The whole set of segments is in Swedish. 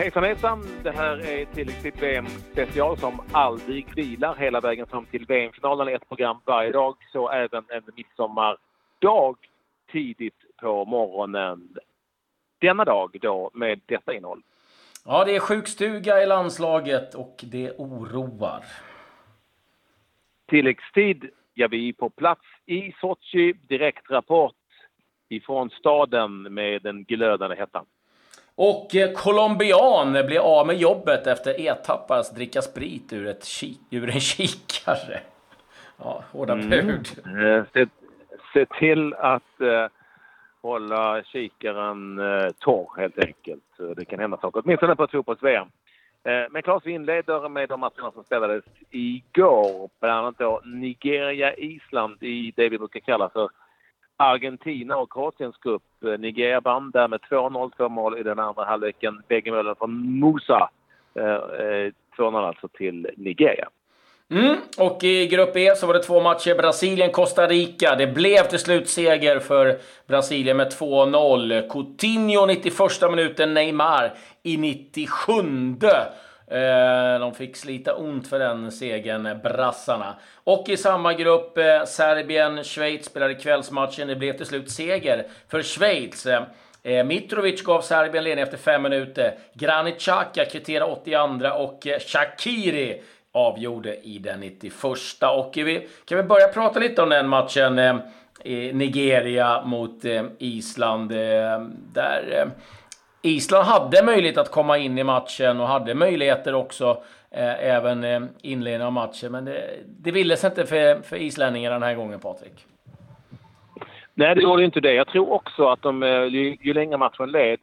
Hejsan hejsan! Det här är tilläggstid VM special som aldrig vilar hela vägen fram till VM-finalen. Ett program varje dag, så även en midsommardag tidigt på morgonen. Denna dag då med detta innehåll. Ja, det är sjukstuga i landslaget och det oroar. Tilläggstid, ja vi är på plats i Sochi. Direktrapport ifrån staden med den glödande hettan. Och eh, colombian blir av med jobbet efter etappas dricka sprit ur, ett kik ur en kikare. Ja, hårda mm. bud. Eh, se, se, till att eh, hålla kikaren eh, torr helt enkelt. Det kan hända saker, åtminstone på ett fotbolls-VM. Eh, men Claes, vi inleder med de matcherna som spelades igår. Bland annat då Nigeria-Island i det vi brukar kalla för Argentina och Kroatiens grupp. Eh, Nigeria vann där med 2-0, två mål i den andra halvleken. Bägge målen från Musa. Eh, eh, 2-0 alltså till Nigeria. Mm, och i grupp E så var det två matcher. Brasilien-Costa Rica. Det blev till slut seger för Brasilien med 2-0. Coutinho 91 minuten, Neymar i 97. Eh, de fick slita ont för den segern, eh, brassarna. Och i samma grupp, eh, Serbien-Schweiz spelade kvällsmatchen. Det blev till slut seger för Schweiz. Mitrovic gav Serbien ledning efter fem minuter. Granit Xhaka kvitterade 82 och Shakiri avgjorde i den 91. Och vi kan vi börja prata lite om den matchen. Eh, Nigeria mot eh, Island. Eh, där Island hade möjlighet att komma in i matchen och hade möjligheter också eh, även eh, inledningen av matchen. Men det, det ville sig inte för, för islänningarna den här gången, Patrik. Nej, det gjorde inte det. Jag tror också att de, eh, ju, ju längre matchen led,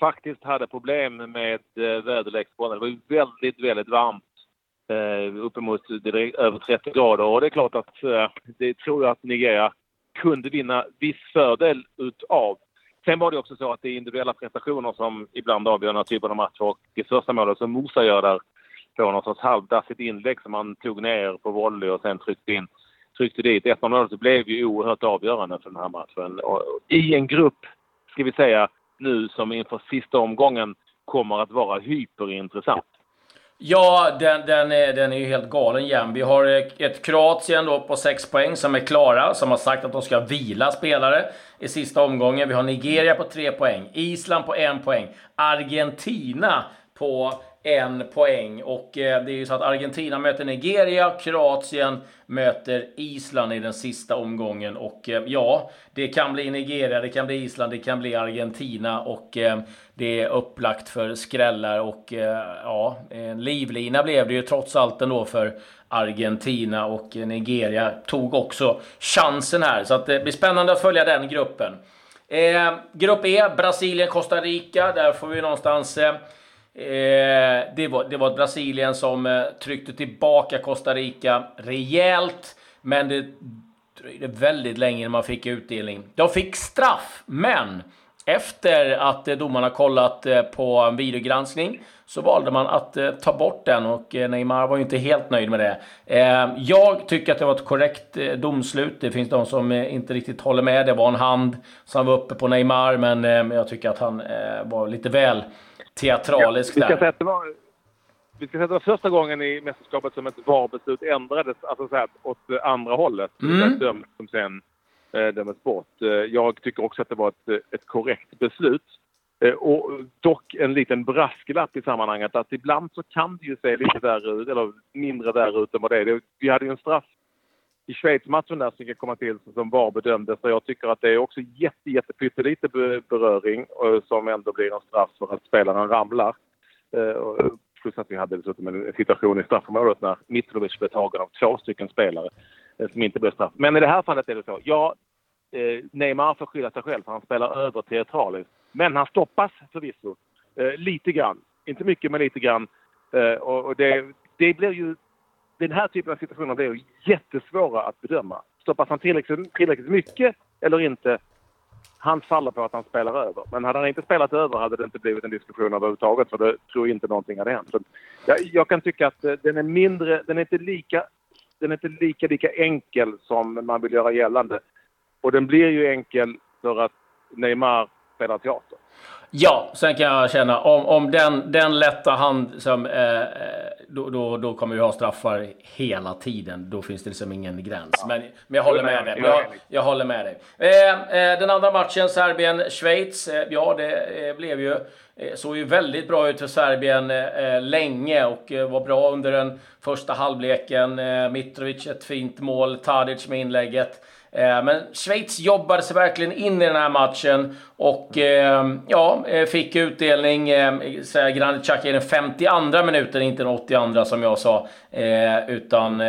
faktiskt hade problem med eh, väderleksbollen. Det var ju väldigt, väldigt varmt eh, uppemot direkt, över 30 grader. Och det är klart att eh, det tror jag att Nigeria kunde vinna viss fördel utav. Sen var det också så att det är individuella prestationer som ibland avgör den här typen av matcher. Och det första målet som Mosa gör där på något sorts halvdassigt inlägg som han tog ner på volley och sen tryckte in tryckte dit 1 0 så blev ju oerhört avgörande för den här matchen. Och I en grupp, ska vi säga, nu som inför sista omgången kommer att vara hyperintressant. Ja, den, den, är, den är ju helt galen jämn. Vi har ett Kroatien då på 6 poäng som är klara, som har sagt att de ska vila spelare i sista omgången. Vi har Nigeria på 3 poäng, Island på 1 poäng, Argentina på en poäng. Och eh, det är ju så att Argentina möter Nigeria, Kroatien möter Island i den sista omgången. Och eh, ja, det kan bli Nigeria, det kan bli Island, det kan bli Argentina. Och eh, det är upplagt för skrällar och eh, ja, en livlina blev det ju trots allt ändå för Argentina och eh, Nigeria tog också chansen här. Så att eh, det blir spännande att följa den gruppen. Eh, grupp E, Brasilien, Costa Rica. Där får vi någonstans Eh, Eh, det, var, det var Brasilien som eh, tryckte tillbaka Costa Rica rejält, men det dröjde väldigt länge innan man fick utdelning. De fick straff, men efter att eh, domarna kollat på en videogranskning så valde man att ta bort den och Neymar var ju inte helt nöjd med det. jag tycker att det var ett korrekt domslut. Det finns de som inte riktigt håller med. Det var en hand som var uppe på Neymar, men jag tycker att han var lite väl teatralisk ja, vi ska säga att det var, vi ska säga att det var första gången i mästerskapet som ett VAR-beslut ändrades alltså så här, åt andra hållet. Mm. Dömt som sen eh, dömdes bort. Eh, jag tycker också att det var ett, ett korrekt beslut. Eh, och dock en liten brasklapp i sammanhanget att ibland så kan det ju se lite värre ut, eller mindre värre ut än vad det är. Vi hade ju en straff i Schweiz-matchen där som kan komma till som VAR bedömdes. Så jag tycker att det är också jätte, jätte pyttelite beröring eh, som ändå blir en straff för att spelaren ramlar. Eh, plus att vi hade dessutom en situation i straffområdet när Mitrovic blev tagen av två stycken spelare eh, som inte blev straff. Men i det här fallet är det så. Ja, Neymar får skylla sig själv för han spelar över teatraliskt. Men han stoppas förvisso. Lite grann. Inte mycket, men lite grann. Och det, det blir ju den här typen av situationer blir jättesvåra att bedöma. Stoppas han tillräckligt, tillräckligt mycket eller inte? Han faller på att han spelar över. Men hade han inte spelat över hade det inte blivit en diskussion överhuvudtaget för det tror jag inte någonting hade hänt. Så jag, jag kan tycka att eh, den är mindre, den är inte lika, den är inte lika, lika enkel som man vill göra gällande. Och den blir ju enkel för att Neymar spelar teater. Ja, sen kan jag känna om, om den, den lätta hand som... Eh, eh, då, då, då kommer vi ha straffar hela tiden. Då finns det liksom ingen gräns. Men, men jag håller med dig. Jag, jag håller med dig. Eh, eh, den andra matchen, Serbien-Schweiz. Eh, ja, det eh, blev ju... såg ju väldigt bra ut för Serbien länge och var bra under den första halvleken. Mitrovic ett fint mål, Tadic med inlägget. Men Schweiz jobbade sig verkligen in i den här matchen och eh, ja, eh, fick utdelning. Granit Xhaka i den 52 minuten, inte den 82 som jag sa, utan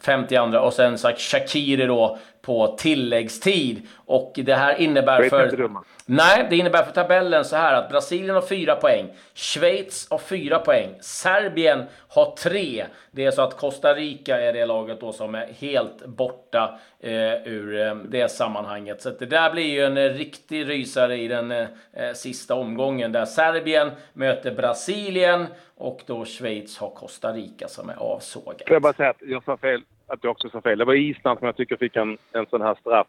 52 och sen Shakiri då på tilläggstid. Och det här innebär för... Nej, det innebär för tabellen så här att Brasilien har fyra poäng, Schweiz har fyra poäng, Serbien har tre. Det är så att Costa Rica är det laget då som är helt borta eh, ur eh, det sammanhanget. Så det där blir ju en eh, riktig rysare i den eh, sista omgången där Serbien möter Brasilien och då Schweiz har Costa Rica som är avsågat. Får jag bara säga att jag sa fel, att jag också sa fel. Det var Island som jag tycker fick en, en sån här straff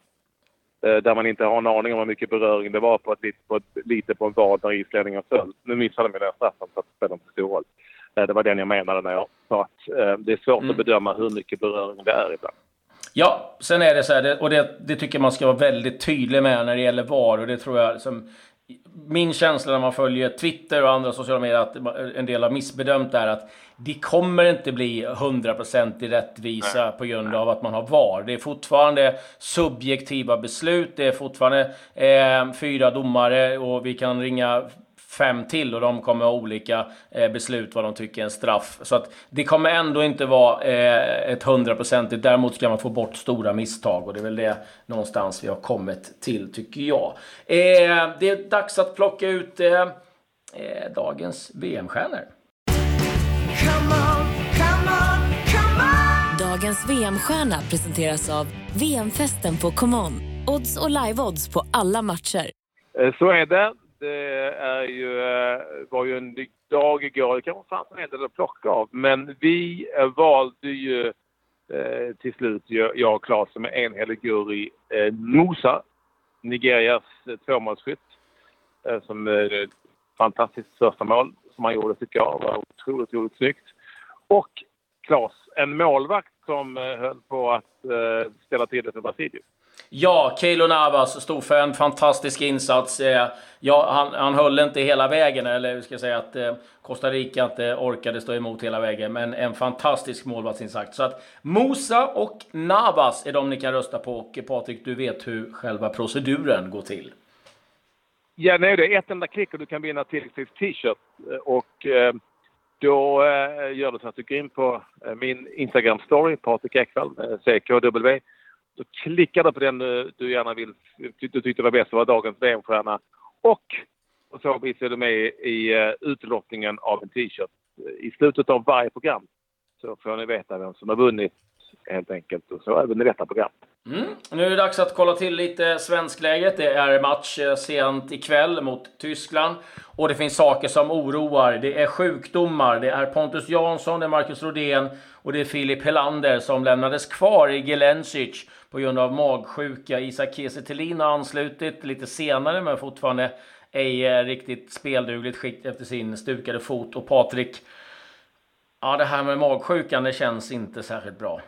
Eh, där man inte har en aning om hur mycket beröring det var på ett, på ett, lite på en vad när islänningen föll. Nu missade de den straffen så att det spelar inte stor roll. Eh, det var den jag menade när jag sa att eh, det är svårt mm. att bedöma hur mycket beröring det är ibland. Ja, sen är det så här, och det, det, tycker man ska vara väldigt tydlig med när det gäller VAR och det tror jag som min känsla när man följer Twitter och andra sociala medier att en del har missbedömt är att det kommer inte bli 100% i rättvisa på grund av att man har VAR. Det är fortfarande subjektiva beslut. Det är fortfarande eh, fyra domare och vi kan ringa fem till och de kommer ha olika eh, beslut vad de tycker är en straff. Så att det kommer ändå inte vara eh, ett hundraprocentigt. Däremot ska man få bort stora misstag och det är väl det någonstans vi har kommit till tycker jag. Eh, det är dags att plocka ut eh, eh, dagens VM-stjärnor. Dagens VM-stjärna presenteras av VM-festen på ComeOn. Odds och live-odds på alla matcher. Eh, så är det. Det är ju, eh, var ju en dag igår. Det kanske fanns en del att plocka av. Men vi valde ju eh, till slut, jag och Claes, som är enhällig jury, eh, Nosa, Nigerias tvåmålsskytt. Som ett fantastiskt första mål som han gjorde tycker jag var otroligt, otroligt snyggt. Och Claes, en målvakt som höll på att ställa till det för Brasilien. Ja, Keilo Navas stod för en fantastisk insats. Eh, ja, han, han höll inte hela vägen, eller vi ska säga att eh, Costa Rica inte orkade stå emot hela vägen, men en fantastisk målvaktsinsats. Så att Mosa och Navas är de ni kan rösta på. Och Patrik, du vet hur själva proceduren går till. Ja, nej, det är ett enda klick och du kan vinna tilläggstid t-shirt. Och eh, då eh, gör du så att du går in på eh, min Instagram-story, Patrik Ekwall, CKW så klickar du på den eh, du gärna vill, du tyckte var bäst, var dagens VM-stjärna. Och på så vis är du med i i utlottningen av en t-shirt. I slutet av varje program så får ni veta vem som har vunnit helt enkelt. Och så även i detta program. Mm. Nu är det dags att kolla till lite svenskläget. Det är match eh, sent ikväll mot Tyskland. Och det finns saker som oroar. Det är sjukdomar. Det är Pontus Jansson, det är Marcus Rodén och det är Filip Helander som lämnades kvar i Gelencic på grund av magsjuka. Isak Kiese har anslutit lite senare men fortfarande ej eh, riktigt speldugligt skick efter sin stukade fot. Och Patrik, ja det här med magsjukan det känns inte särskilt bra.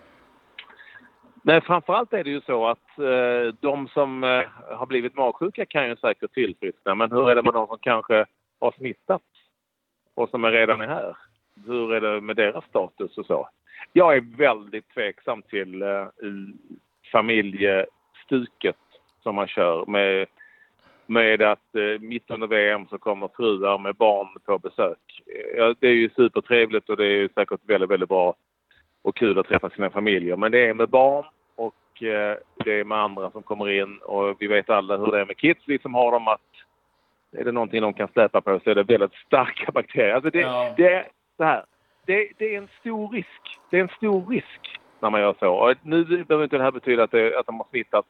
Nej, framförallt är det ju så att eh, de som eh, har blivit magsjuka kan ju säkert tillfriskna. Men hur är det med de som kanske har smittats och som är redan är här? Hur är det med deras status och så? Jag är väldigt tveksam till eh, familjestuket som man kör med, med att eh, mitt under VM så kommer fruar med barn på besök. Ja, det är ju supertrevligt och det är säkert väldigt, väldigt bra och kul att träffa sina familjer. Men det är med barn och eh, det är med andra som kommer in och vi vet alla hur det är med kids. Vi som har dem att är det någonting de kan släpa på så är det väldigt starka bakterier. Alltså det, ja. det är så här. Det, det, är en stor risk. Det är en stor risk när man gör så. Och nu behöver inte det här betyda att, det, att de har smittats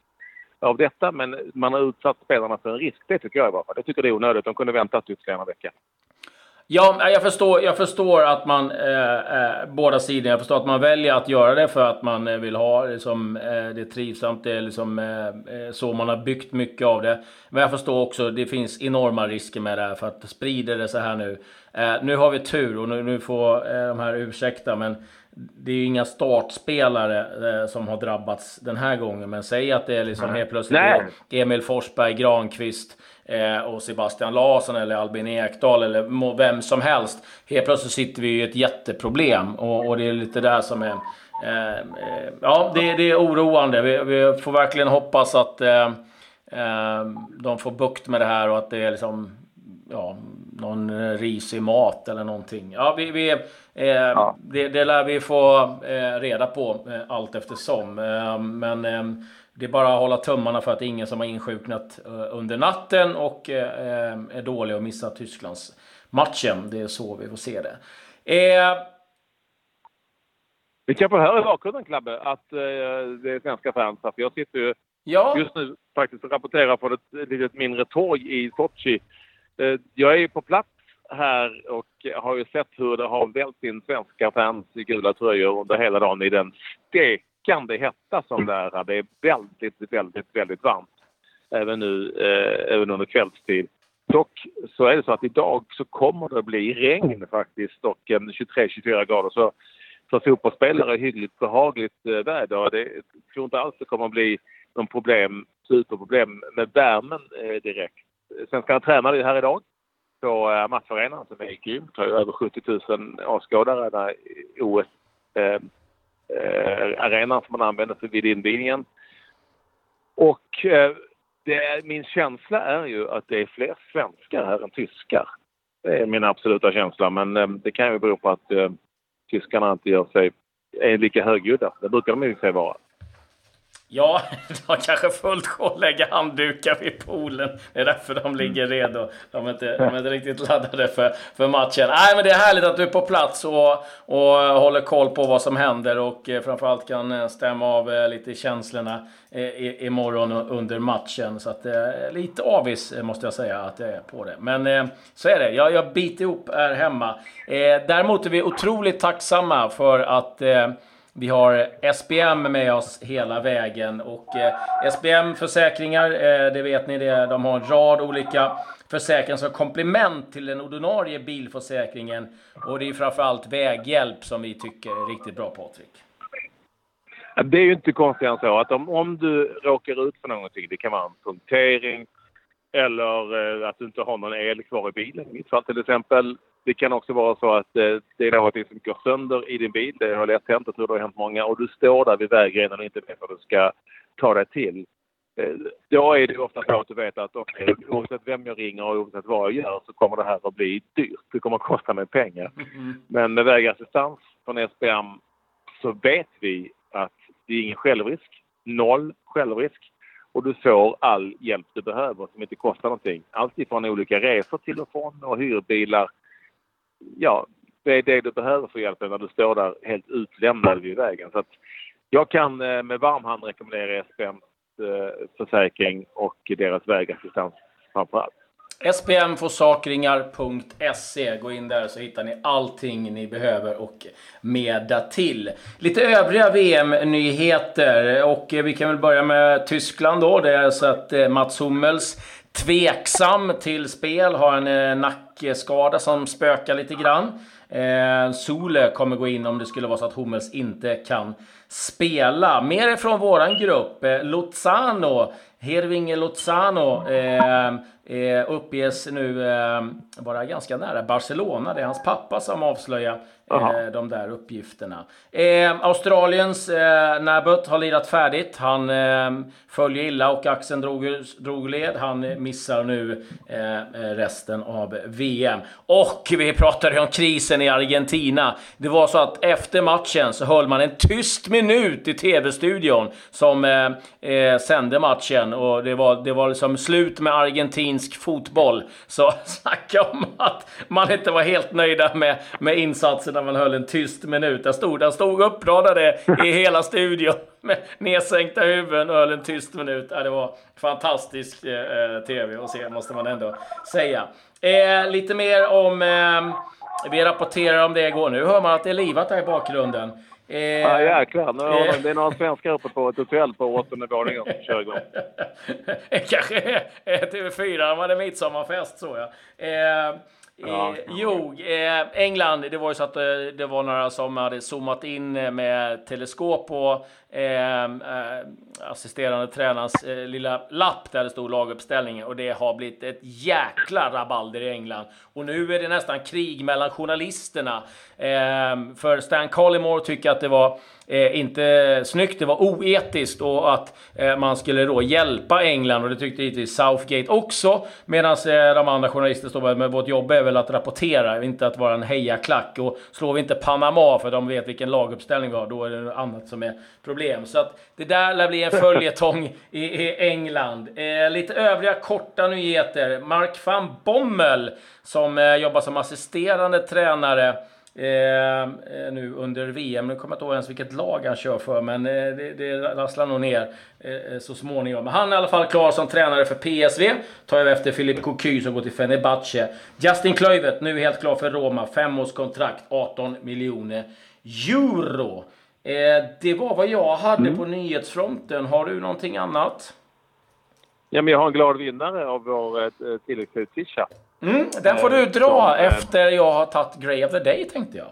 av detta, men man har utsatt spelarna för en risk. Det tycker jag i varje fall. Jag tycker det är onödigt. De kunde väntat ytterligare en vecka. Ja, jag förstår, jag förstår att man, eh, eh, båda sidor, jag förstår att man väljer att göra det för att man eh, vill ha liksom, eh, det är trivsamt, det är liksom eh, eh, så man har byggt mycket av det. Men jag förstår också, att det finns enorma risker med det här för att sprider det så här nu. Eh, nu har vi tur och nu, nu får de här ursäkta, men det är ju inga startspelare som har drabbats den här gången. Men säg att det är liksom helt plötsligt Nej. Emil Forsberg, Granqvist, eh, och Sebastian Larsson eller Albin Ekdal eller vem som helst. Helt plötsligt sitter vi i ett jätteproblem och, och det är lite där som är... Eh, eh, ja, det, det, är oroande. Vi, vi, får verkligen hoppas att eh, eh, de får bukt med det här och att det är liksom ja, någon risig mat eller någonting. Ja, vi, vi, eh, ja. Det, det lär vi få eh, reda på eh, allt eftersom. Eh, men det är bara att hålla tummarna för att det är ingen som har insjuknat eh, under natten och eh, är dålig och missar Tysklands matchen. Det är så vi får se det. Eh... Vi kan få höra i bakgrunden, Klabbe, att eh, det är svenska fans. För jag sitter ju ja. just nu faktiskt och rapporterar från ett litet mindre torg i Sochi. Eh, jag är ju på plats här och har ju sett hur det har vält in svenska fans i gula tröjor under hela dagen i den stekande hetta som det är. Det är väldigt, väldigt, väldigt varmt. Även nu, eh, även under kvällstid. Dock så är det så att idag så kommer det bli regn faktiskt och eh, 23-24 grader. Så för fotbollsspelare hyggligt behagligt eh, väder. Det, jag tror inte alls det kommer att bli någon problem, superproblem med värmen eh, direkt. Svenskarna tränade ju här idag på eh, matcharenan som är grymt. har ju över 70 000 åskådare när OS eh, eh, arenan som man använder för vid invigningen. Och eh, det, min känsla är ju att det är fler svenskar här än tyskar. Det är min absoluta känsla, men eh, det kan ju bero på att eh, tyskarna inte gör sig, är lika högljudda. Det brukar de ju sig vara. Ja, de har kanske fullt sjå att lägga handdukar vid poolen. Det är därför de ligger redo. De är inte, de är inte riktigt laddade för, för matchen. Nej, men det är härligt att du är på plats och, och håller koll på vad som händer och eh, framförallt kan eh, stämma av eh, lite känslorna eh, imorgon under matchen. Så att eh, lite avis måste jag säga att jag är på det. Men så är det. Jag, jag biter ihop här hemma. Däremot är vi otroligt tacksamma för att vi har SBM med oss hela vägen och eh, SBM Försäkringar, eh, det vet ni det, de har en rad olika försäkringar som komplement till den ordinarie bilförsäkringen. Och det är framförallt väghjälp som vi tycker är riktigt bra Patrik. Det är ju inte konstigt än så att om, om du råkar ut för någonting, det kan vara en punktering eller eh, att du inte har någon el kvar i bilen. I mitt fall till exempel det kan också vara så att eh, det är någonting som går sönder i din bil. Det har lätt hänt, jag tror det har hänt många. Och du står där vid vägrenen och inte vet vad du ska ta dig till. Eh, då är det ofta så att du vet att okay, oavsett vem jag ringer och oavsett vad jag gör så kommer det här att bli dyrt. Det kommer att kosta mig pengar. Mm. Men med vägassistans från SBM så vet vi att det är ingen självrisk. Noll självrisk. Och du får all hjälp du behöver som inte kostar någonting. Allt ifrån olika resor till och från och hyrbilar ja, det är det du behöver för hjälpen när du står där helt utlämnad vid vägen. Så att jag kan eh, med varm hand rekommendera SPMs eh, försäkring och deras vägassistans framför allt. SPMforsakringar.se. Gå in där så hittar ni allting ni behöver och mer till. Lite övriga VM-nyheter och eh, vi kan väl börja med Tyskland då. Det är så att Mats Hummels tveksam till spel, har en eh, nackskada som spökar lite grann. Eh, Sole kommer gå in om det skulle vara så att Hummels inte kan spela. Mer från våran grupp. Eh, Lozano, Hervinge Lozano, eh, eh, uppges nu eh, vara ganska nära Barcelona. Det är hans pappa som avslöjar eh, de där uppgifterna. Eh, Australiens eh, Nabbut har lirat färdigt. Han eh, följer illa och axeln drog, drog led. Han missar nu eh, resten av VM. Och vi pratade om krisen i Argentina. Det var så att efter matchen så höll man en tyst minut i tv-studion som eh, eh, sände matchen. Och det var, det var liksom slut med argentinsk fotboll. Så snacka om att man inte var helt nöjda med, med insatserna när man höll en tyst minut. Där stod, där stod uppradade i hela studion med nedsänkta huvuden och höll en tyst minut. Ja, det var fantastisk eh, tv att se, måste man ändå säga. Eh, lite mer om... Eh, vi rapporterar om det igår. Nu hör man att det är livat här i bakgrunden. Eh, ja jäklar, nu har eh, det är några svenskar uppe på ett hotell på åttonde våningen som kör igång. Kanske TV4 var det midsommarfest såg jag. Eh, Ja. Eh, jo, eh, England, det var ju så att eh, det var några som hade zoomat in med teleskop på eh, eh, assisterande tränarens eh, lilla lapp där det stod laguppställningen och det har blivit ett jäkla rabalder i England. Och nu är det nästan krig mellan journalisterna. Ehm, för Stan Collymore tycker att det var eh, inte snyggt, det var oetiskt och att eh, man skulle då hjälpa England och det tyckte givetvis Southgate också. Medan eh, de andra journalisterna står med vårt jobb är väl att rapportera, inte att vara en hejaklack. Och slår vi inte Panama för de vet vilken laguppställning vi har, då är det annat som är problem. Så att det där lär bli en följetong i, i England. Eh, lite övriga korta nyheter. Mark van Bommel som eh, jobbar som assisterande tränare Eh, eh nu under VM. Nu kommer jag inte ihåg ens vilket lag han kör för, men eh, det, det rasslar nog ner eh, så småningom. Men han är i alla fall klar som tränare för PSV. Tar över efter Philippe Cocu som går till Fenerbahce. Justin Kluivert, nu helt klar för Roma. Femårskontrakt, 18 miljoner euro. Eh, det var vad jag hade mm. på nyhetsfronten. Har du någonting annat? Ja, men jag har en glad vinnare av vår eh, tilläggstid, Tisha. Mm, den får du dra som, efter jag har tagit Grey of the Day, tänkte jag.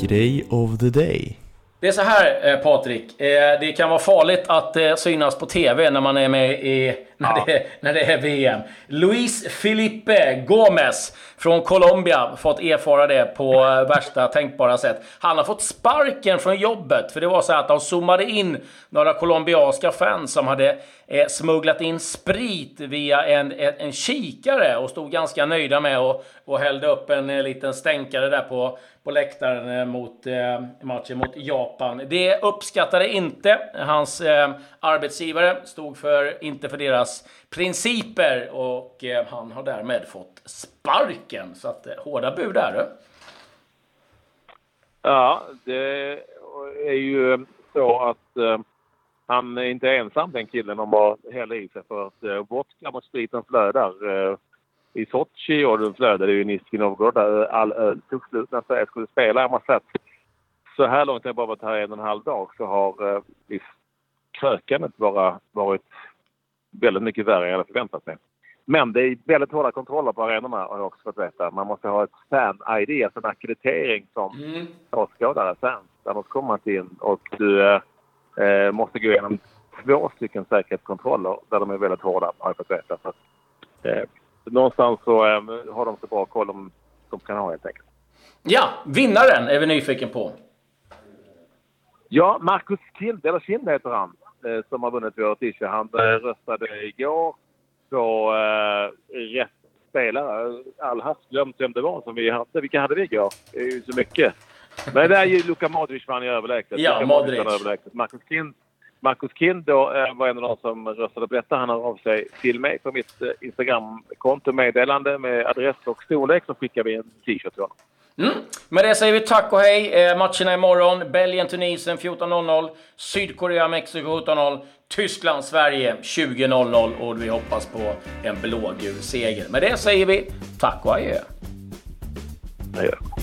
Grey of the Day. Det är så här eh, Patrik, eh, det kan vara farligt att eh, synas på TV när man är med i, när, ja. det, när det är VM. Luis Felipe Gomez från Colombia, fått erfara det på värsta tänkbara sätt. Han har fått sparken från jobbet, för det var så att de zoomade in några colombianska fans som hade smugglat in sprit via en, en, en kikare och stod ganska nöjda med och, och hällde upp en liten stänkare där på, på läktaren eh, mot eh, matchen mot Japan. Det uppskattade inte hans eh, arbetsgivare, stod för, inte för deras principer och eh, han har därmed fått sparken. Så att, eh, hårda bud är det. Eh. Ja, det är ju eh, så att eh, han är inte ensam den killen om att hälla i sig för att eh, vodka mot spriten flödar. I Sochi och då flödade ju Nizjnij Novgorod där all öl tog slut när Sverige skulle spela. Jag måste att så här långt, jag bara varit här en och en halv dag, så har eh, krökandet bara varit väldigt mycket värre än jag hade förväntat mig. Men det är väldigt hårda kontroller på arenorna har jag också fått veta. Man måste ha ett fan-ID, alltså en akkreditering som mm. åskådare, fans. Annars kommer man in och du eh, eh, måste gå igenom två stycken säkerhetskontroller där de är väldigt hårda har jag fått veta. Så, eh, någonstans så äh, har de så bra koll om de kan ha helt enkelt. Ja, vinnaren är vi nyfiken på. Ja, Marcus Kind, eller Kind heter han, eh, som har vunnit vår t Han eh, röstade igår på eh, rätt spelare. All hast glömt vem det var som vi hade. Vilka hade vi igår? Det är ju så mycket. Men det är ju Luka Modric vann ju överlägset. Ja, Modric. Överlägset. Marcus Kind Marcus Kind då, eh, var en av de som röstade på detta. Han har av sig till mig på mitt eh, Instagramkonto meddelande med adress och storlek så skickar vi en t-shirt till honom. Mm. Med det säger vi tack och hej. Eh, matcherna imorgon. Belgien-Tunisien 14.00. Sydkorea-Mexiko 17.00. Tyskland-Sverige 20.00 och vi hoppas på en blågul seger. Med det säger vi tack och adjö. Adjö.